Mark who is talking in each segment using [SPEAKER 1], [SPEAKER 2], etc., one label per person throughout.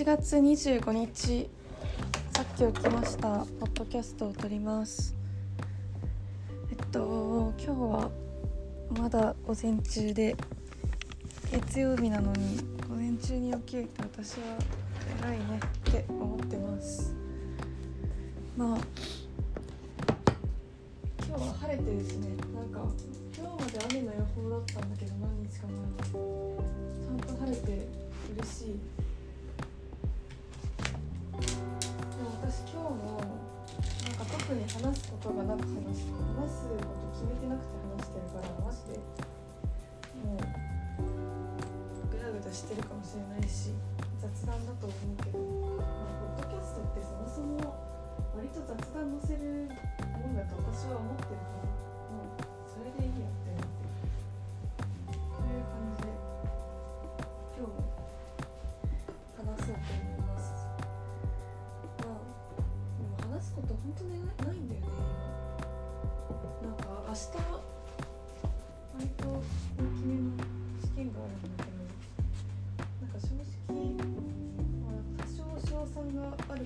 [SPEAKER 1] 1月25日さっき起きましたポッドキャストを撮ります。えっと今日はまだ午前中で月曜日なのに午前中に起きると私は偉いねって思ってます。まあ今日は晴れてですねなんか今日まで雨の予報だったんだけど何日か前はちゃんと晴れて嬉しい。特に話すことがなく話す話すこと決めてなくて話してるからマジでもうぐだぐだしてるかもしれないし雑談だと思うけど、ポッドキャストってそもそも割と雑談載せるもんだと私は思ってるから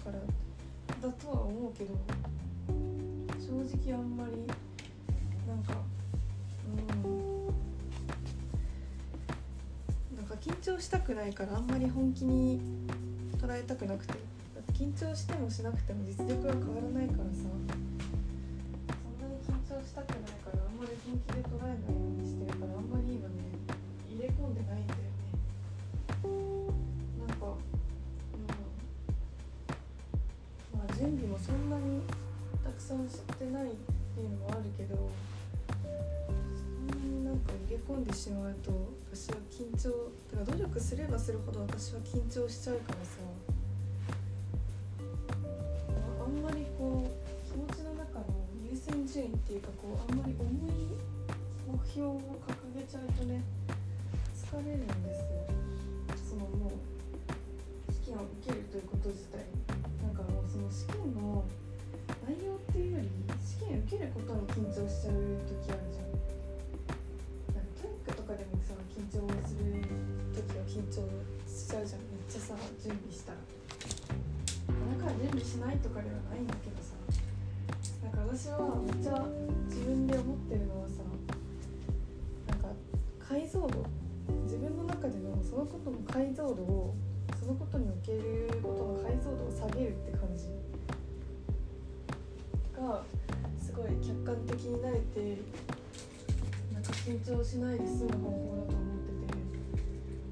[SPEAKER 1] からだとは思うけど正直あんまりなんかうん。なんか緊張したくないからあんまり本気に捉えたくなくてだって緊張してもしなくても実力は変わらないからさ。そんなに緊張したくないからあんまり本気で捉えないそんなにたくさんしてないっていうのもあるけどそんなになんか入れ込んでしまうと私は緊張てから努力すればするほど私は緊張しちゃうからさ。あんまりこう気持ちの中の優先順位っていうかこうあんまり重い目標を掲げちゃうとね疲れるんですよ。そのもう試験を受けるということ自体。なんかもうその試験の試験受けることに緊張しちゃう時あるじゃん。なんか TOEIC とかでもさ緊張する時は緊張しちゃうじゃん。めっちゃさ準備したら。だから準備しないとかではないんだけどさ。なんか私はめっちゃ自分で思ってるのはさなんか解像度自分の中でのそのことの解像度をそのことにおけることの解像度を下げるって感じが客観的になれてなんか緊張しないで済む方法だと思ってて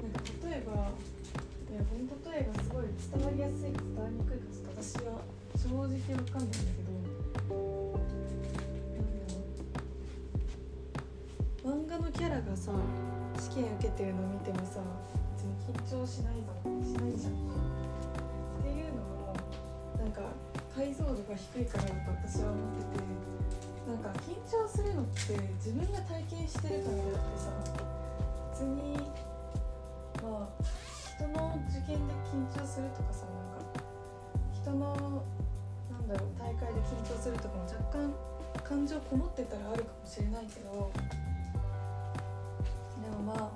[SPEAKER 1] なんか例えばいやこの例えがすごい伝わりやすいか伝わりにくいかちょっと私は正直わかんないんだけど漫画のキャラがさ試験受けてるのを見てもさ別に緊張しないぞしないじゃんっていうのもなんか解像度が低いからだと私は思っててなんか緊張するのって自分が体験してるからであってさ別にまあ人の受験で緊張するとかさなんか人のなんだろう大会で緊張するとかも若干感情こもってたらあるかもしれないけどでもまあ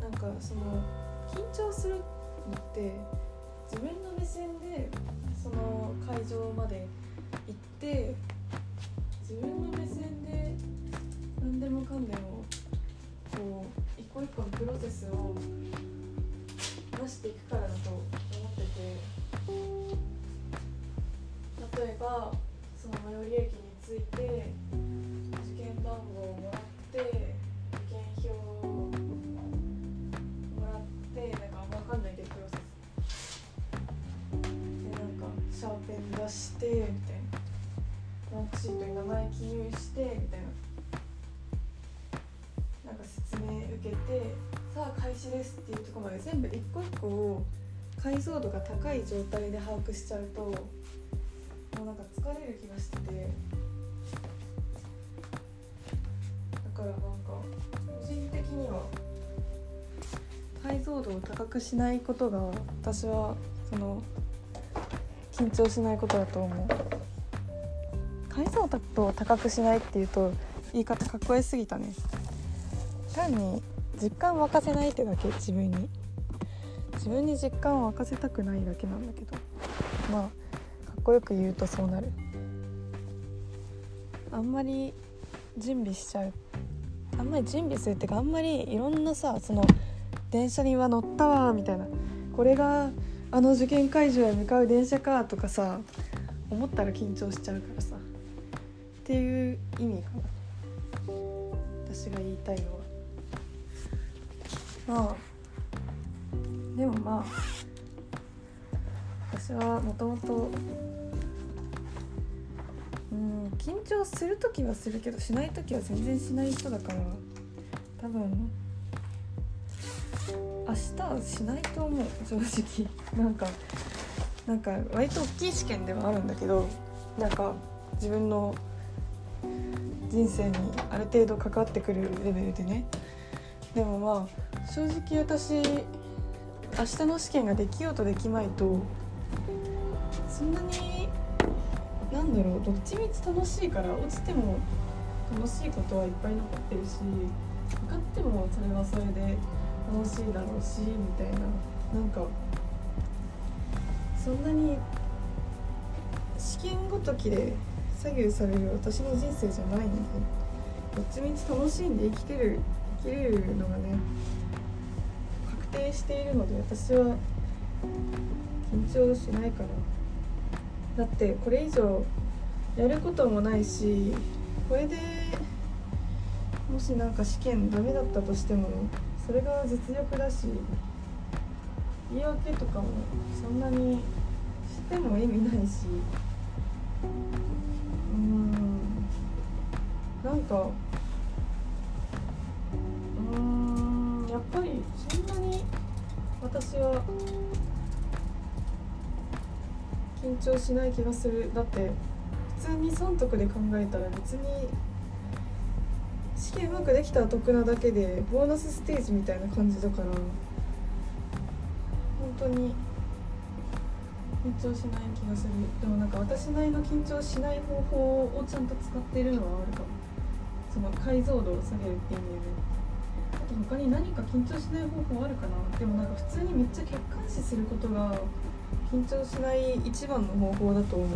[SPEAKER 1] なんかその緊張するのって自分の目線でその会場までって自分の目線で何でもかんでもこう一個一個のプロセスを出していくからだと思ってて例えばその最寄り駅に着いて受験番号をもらって受験票をもらってなんかあんま分かんないけどプロセス。でなんかシャーペン出してみたいな。ークシートに名前記入してみたいな。なんか説明受けてさあ開始ですっていうところまで全部一個一個を解像度が高い状態で把握しちゃうともうなんか疲れる気がしてて。だからなんか個人的には解像度を高くしないことが私はその緊張しないことだと思う。解像度を高くしないっていうと言い方かっこよすぎたね。単に実感沸かせないってだけ自分に。自分に実感を沸かせたくないだけなんだけど。まあかっこよく言うとそうなる。あんまり準備しちゃう。あんまり準備するっていうかあんまりいろんなさその電車には乗ったわみたいな。これがあの受験会場へ向かう電車かとかさ思ったら緊張しちゃうからさ。っていう意味かな私が言いたいのはまあでもまあ私はもともとうん緊張する時はするけどしない時は全然しない人だから多分明日はしないと思う正直なんかなんか割と大きい試験ではあるんだけどなんか自分の人生にある程度関わってくるレベルでね。でもまあ正直私明日の試験ができようとできまいとそんなになんだろうどっちみち楽しいから落ちても楽しいことはいっぱい残ってるし受かってもそれはそれで楽しいだろうしみたいな。なんかそんなに試験ごときで左右される私の人生じゃないのでどっちみち楽しんで生きてる生きれるのがね確定しているので私は緊張しないから。だってこれ以上やることもないしこれでもしなんか試験ダメだったとしてもそれが実力だし言い訳とかもそんなにしても意味ないし。なんかうんやっぱりそんなに私は緊張しない気がする。だって普通に損得で考えたら別に試験うまくできたら得なだけでボーナスステージみたいな感じだから本当に緊張しない気がする。でもなんか私なりの緊張しない方法をちゃんと使っているのはあるかも。その解像度を下げるっていう意味であと他に何か緊張しない方法あるかなでもなんか普通にめっちゃ客観視することが緊張しない一番の方法だと思う。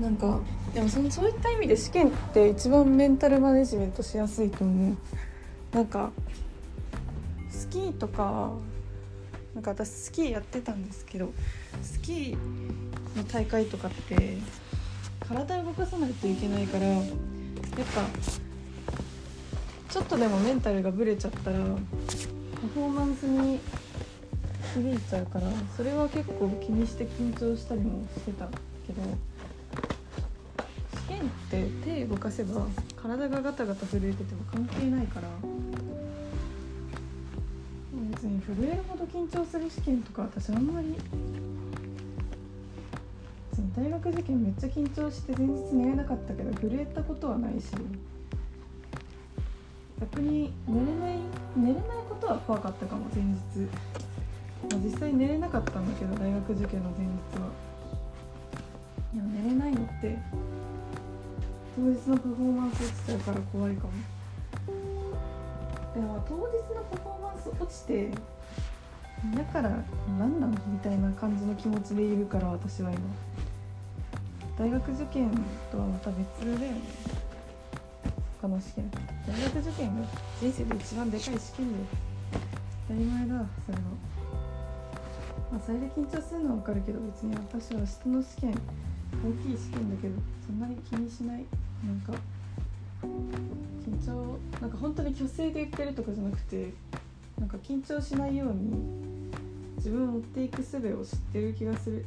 [SPEAKER 1] なんかでもそのそういった意味で試験って一番メンタルマネジメントしやすいと思う。なんかスキーとかなんか私スキーやってたんですけどスキーの大会とかって体動かさないといけないからやっぱちょっとでもメンタルがブレちゃったらパフォーマンスに響いちゃうからそれは結構気にして緊張したりもしてたけど試験って手動かせば体がガタガタ震えてても関係ないから別に震えるほど緊張する試験とか私あんまり大学受験めっちゃ緊張して前日寝れなかったけど震えたことはないし逆に寝れない寝れないことは怖かったかも前日、まあ、実際寝れなかったんだけど大学受験の前日は。いや寝れないのって当日のパフォーマンス落ちちゃうから怖いかも。でも当日のパフォーマンス落ちてだから何なの？みたいな感じの気持ちでいるから私は今。大学受験とはまた別だよね他の試験大学受験が人生で一番でかい試験で当たり前だそれはまあそれで緊張するのは分かるけど別に私は明日の試験大きい試験だけどそんなに気にしないなんか緊張なんか本当に虚勢で言ってるとかじゃなくてなんか緊張しないように自分を持っていく術を知ってる気がする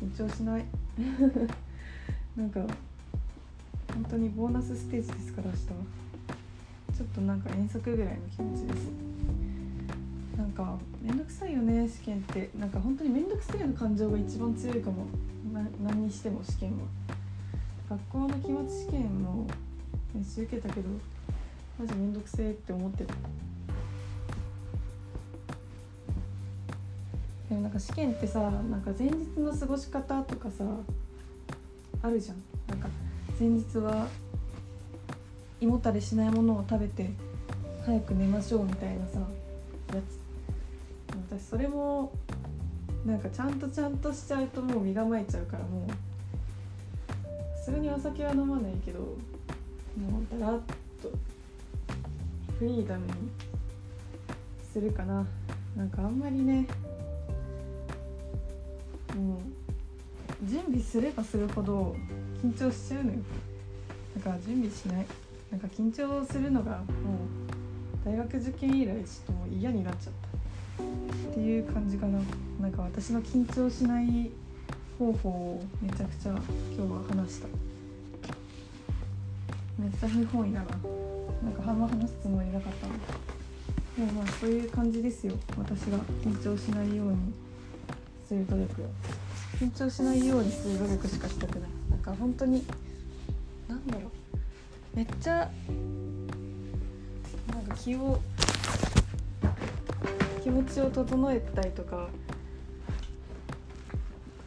[SPEAKER 1] 緊張しない。なんか本当にボーナスステージですから明日は。ちょっとなんか遠足ぐらいの気持ちです。なんか面倒くさいよね試験って。なんか本当に面倒くさいの感情が一番強いかも。何にしても試験は。学校の期末試験の練習受けたけどマジめんどくせえって思ってた。でもなんか試験ってさなんか前日の過ごし方とかさあるじゃん。なんか前日は胃もたれしないものを食べて早く寝ましょうみたいなさやつ。私それもなんかちゃんとちゃんとしちゃうともう身構えちゃうからもうすぐにお酒は飲まないけどもうだらっとフリーダムにするかな。なんかあんまりねもう準備すればするほど緊張しちゃうのよ。だから準備しない。なんか緊張するのがもう大学受験以来ちょっともう嫌になっちゃった。っていう感じかな。なんか私の緊張しない方法をめちゃくちゃ今日は話した。めっちゃ不本意だな。なんかあんま話すつもりなかったでもまあそういう感じですよ。私が緊張しないように。する努力緊張しないようにする努力しかしたくない。なんか本当になんだろう。めっちゃなんか気を気持ちを整えたりとか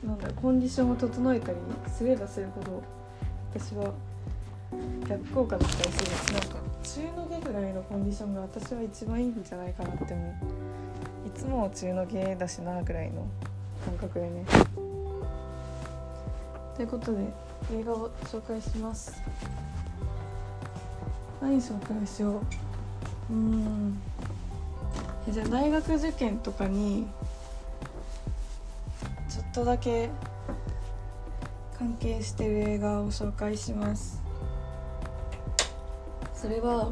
[SPEAKER 1] なんだろうコンディションを整えたりすればするほど私は逆効果だったりする。なんか中の下ぐらいのコンディションが私は一番いいんじゃないかなって思う。いつも中の下だしなぐらいの。感覚でね。ということで映画を紹介します。何紹介しよう。うん。じゃあ大学受験とかにちょっとだけ関係してる映画を紹介します。それは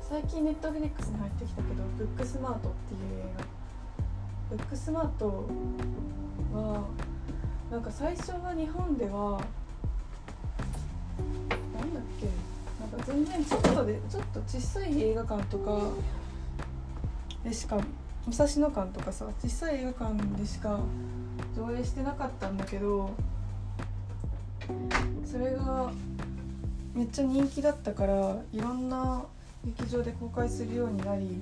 [SPEAKER 1] 最近ネットフリックスに入ってきたけど「ブックスマート」っていう映画。ブックスマートはなんか最初は日本ではなんだっけなんか全然ちょっとでちょっと小さい映画館とかでしか武蔵野館とかさ小さい映画館でしか上映してなかったんだけどそれがめっちゃ人気だったからいろんな劇場で公開するようになり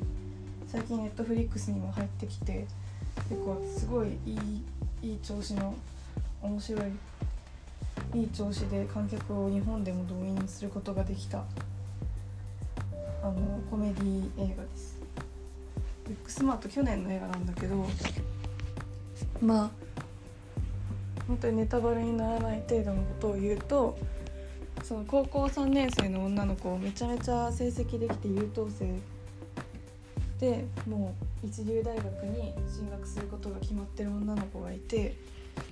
[SPEAKER 1] 最近ネットフリックスにも入ってきて結構すごいいいいい調子の面白いいい調子で観客を日本でも動員することができたあのコメディ映画です。ブックスマート去年の映画なんだけどまあ本当にネタバレにならない程度のことを言うとその高校3年生の女の子めちゃめちゃ成績できて優等生でもう一流大学に進学することが決まってる女の子がいて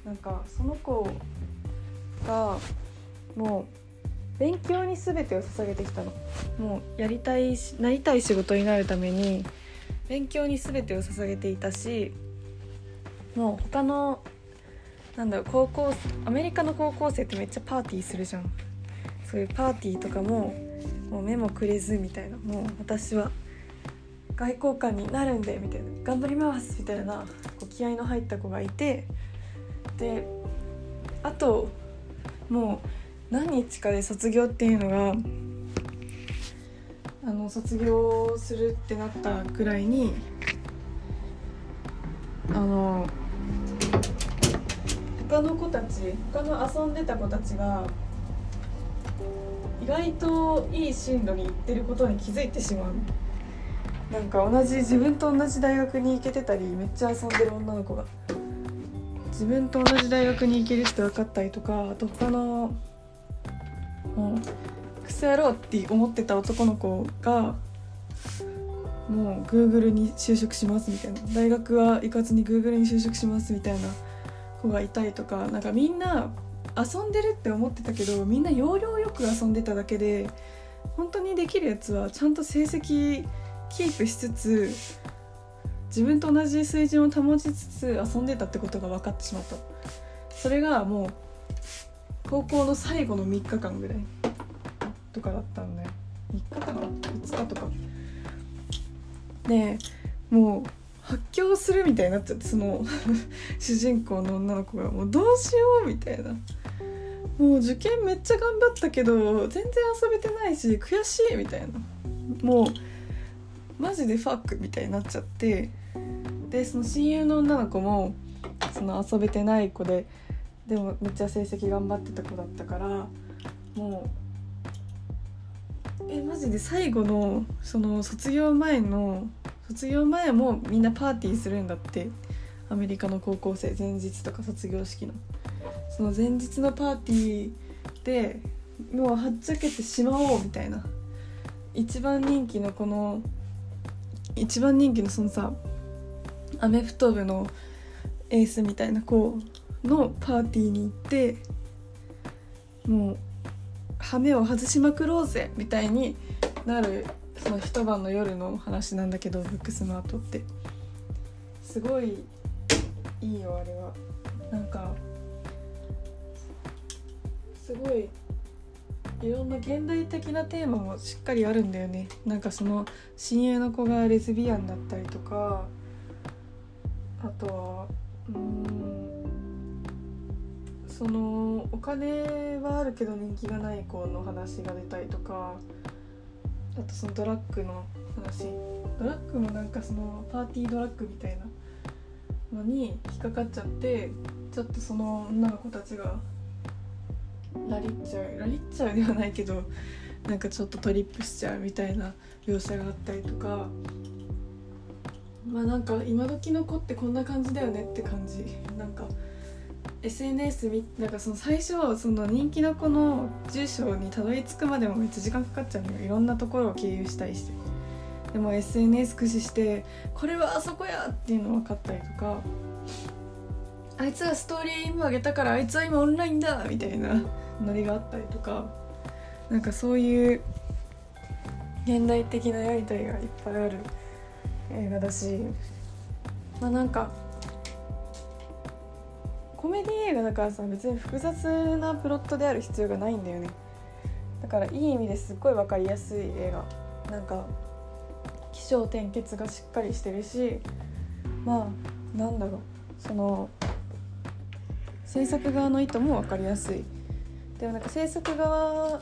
[SPEAKER 1] なんかその子がもう勉強に全てを捧げてきたの。もうやりたいしなりたい仕事になるために勉強に全てを捧げていたしもう他のなんだろう高校アメリカの高校生ってめっちゃパーティーするじゃん。そういうパーティーとかももう目もくれずみたいな。もう私は外交官になるんでみたいな。頑張りますみたいなこう気合の入った子がいて。であともう何日かで卒業っていうのがあの卒業するってなったぐらいにあの他の子たち他の遊んでた子たちが意外といい進路に行ってることに気づいてしまう。なんか同じ自分と同じ大学に行けてたりめっちゃ遊んでる女の子が。自分と同じ大学に行けるって分かったりとかあと他のもうクソ野郎って思ってた男の子がもう Google に就職しますみたいな。大学は行かずに Google に就職しますみたいな子がいたりとか。なんかみんな遊んでるって思ってたけどみんな要領よく遊んでただけで本当にできるやつはちゃんと成績キープしつつ自分と同じ水準を保ちつつ遊んでたってことが分かってしまった。それがもう高校の最後の3日間ぐらいとかだったんだよ3日かな2日とか。でもう発狂するみたいになっちゃってその 主人公の女の子がもうどうしようみたいな。もう受験めっちゃ頑張ったけど全然遊べてないし悔しいみたいな。もうマジでファックみたいになっちゃってでその親友の女の子もその遊べてない子ででもめっちゃ成績頑張ってた子だったからもうえマジで最後のその卒業前の卒業前もみんなパーティーするんだってアメリカの高校生前日とか卒業式の。その前日のパーティーでもうはっちゃけてしまおうみたいな。一番人気のこの一番人気のそのさアメフト部のエースみたいな子のパーティーに行ってもう羽目を外しまくろうぜみたいになるその一晩の夜の話なんだけどブックスマートって。すごいいいよあれは。なんかすごいいろんな現代的なテーマもしっかりあるんだよね。なんかその親友の子がレズビアンだったりとかあとはうんそのお金はあるけど人気がない子の話が出たりとかあとそのドラッグの話。ドラッグもなんかそのパーティードラッグみたいなのに引っかかっちゃってちょっとその女の子たちがラリっちゃうラリっちゃうではないけどなんかちょっとトリップしちゃうみたいな描写があったりとか。まあなんか今時の子ってこんな感じだよねって感じ。なんか SNS みなんかその最初その人気の子の住所にたどり着くまでもめっちゃ時間かかっちゃうのよ。いろんなところを経由したりして。でも SNS 駆使してこれはあそこやっていうの分かったりとか。あいつはストーリー今上げたからあいつは今オンラインだみたいなノリがあったりとかなんかそういう現代的なやり取りがいっぱいある映画だしまあなんかコメディ映画だからさ別に複雑なプロットである必要がないんだよね。だからいい意味ですっごい分かりやすい映画。なんか起承転結がしっかりしてるしまあなんだろう。その制作側の意図も分かりやすい。でもなんか制作側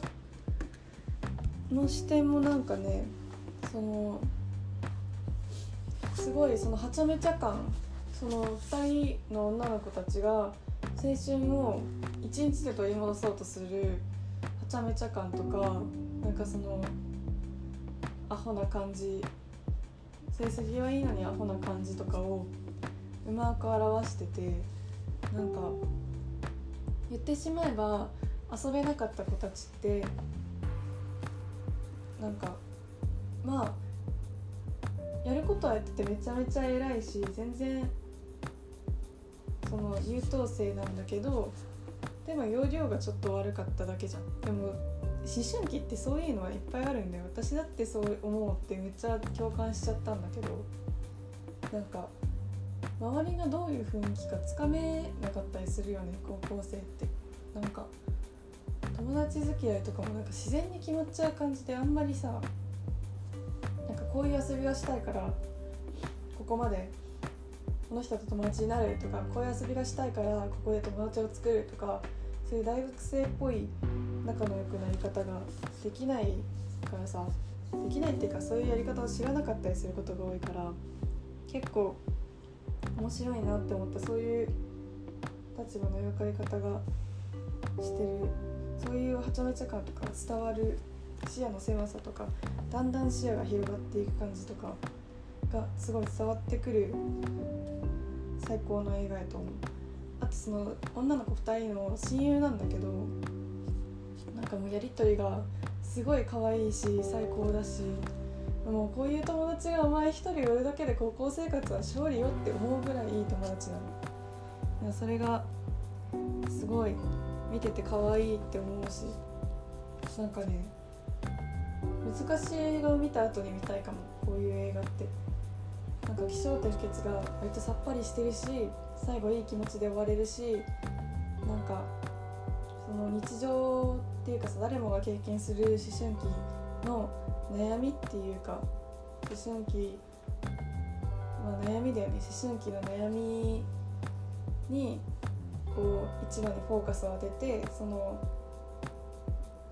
[SPEAKER 1] の視点もなんかねそのすごいそのはちゃめちゃ感。その2人の女の子たちが青春を一日で取り戻そうとするはちゃめちゃ感とかなんかそのアホな感じ。成績はいいのにアホな感じとかをうまく表してて。なんか言ってしまえば遊べなかった子たちってなんかまあやることはやっててめちゃめちゃ偉いし全然その優等生なんだけどでも容量がちょっと悪かっただけじゃん。でも思春期ってそういうのはいっぱいあるんだよ。私だってそう思うってめっちゃ共感しちゃったんだけどなんか周りがどういう雰囲気かつかめなかったりするよね高校生って。なんか友達付き合いとかもなんか自然に決まっちゃう感じであんまりさなんかこういう遊びがしたいからここまでこの人と友達になるとかこういう遊びがしたいからここで友達を作るとかそういう大学生っぽい仲の良くなり方ができないからさできないっていうかそういうやり方を知らなかったりすることが多いから結構面白いなって思ったそういう立場の描かれ方がしてるそういうはちゃめちゃ感とか伝わる視野の狭さとかだんだん視野が広がっていく感じとかがすごい伝わってくる最高の映画やと思う。あとその女の子2人の親友なんだけどなんかもうやり取りがすごい可愛いし最高だしもうこういう友達がお前一人いるだけで高校生活は勝利よって思うぐらいいい友達なの。それがすごい見てて可愛いって思うしなんかね難しい映画を見た後に見たいかもこういう映画って。なんか起承転結が割とさっぱりしてるし最後いい気持ちで終われるしなんかその日常っていうかさ誰もが経験する思春期の悩みっていうか思春期ま悩みだよね思春期の悩みにこう一番にフォーカスを当ててその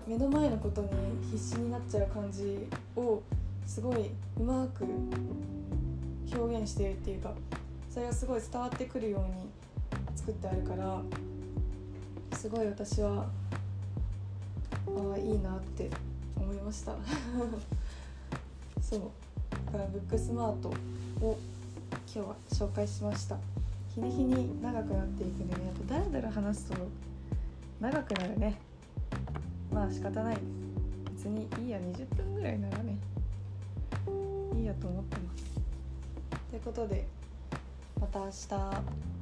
[SPEAKER 1] 目の前のことに必死になっちゃう感じをすごいうまく表現してるっていうかそれがすごい伝わってくるように作ってあるからすごい私はああいいなって思いました。そう。だからブックスマートを今日は紹介しました。日に日に長くなっていくのでやっぱだらだら話すと長くなるね。まあ仕方ない。です別にいいや。20分ぐらいならね。いいやと思ってます。ということでまた明日。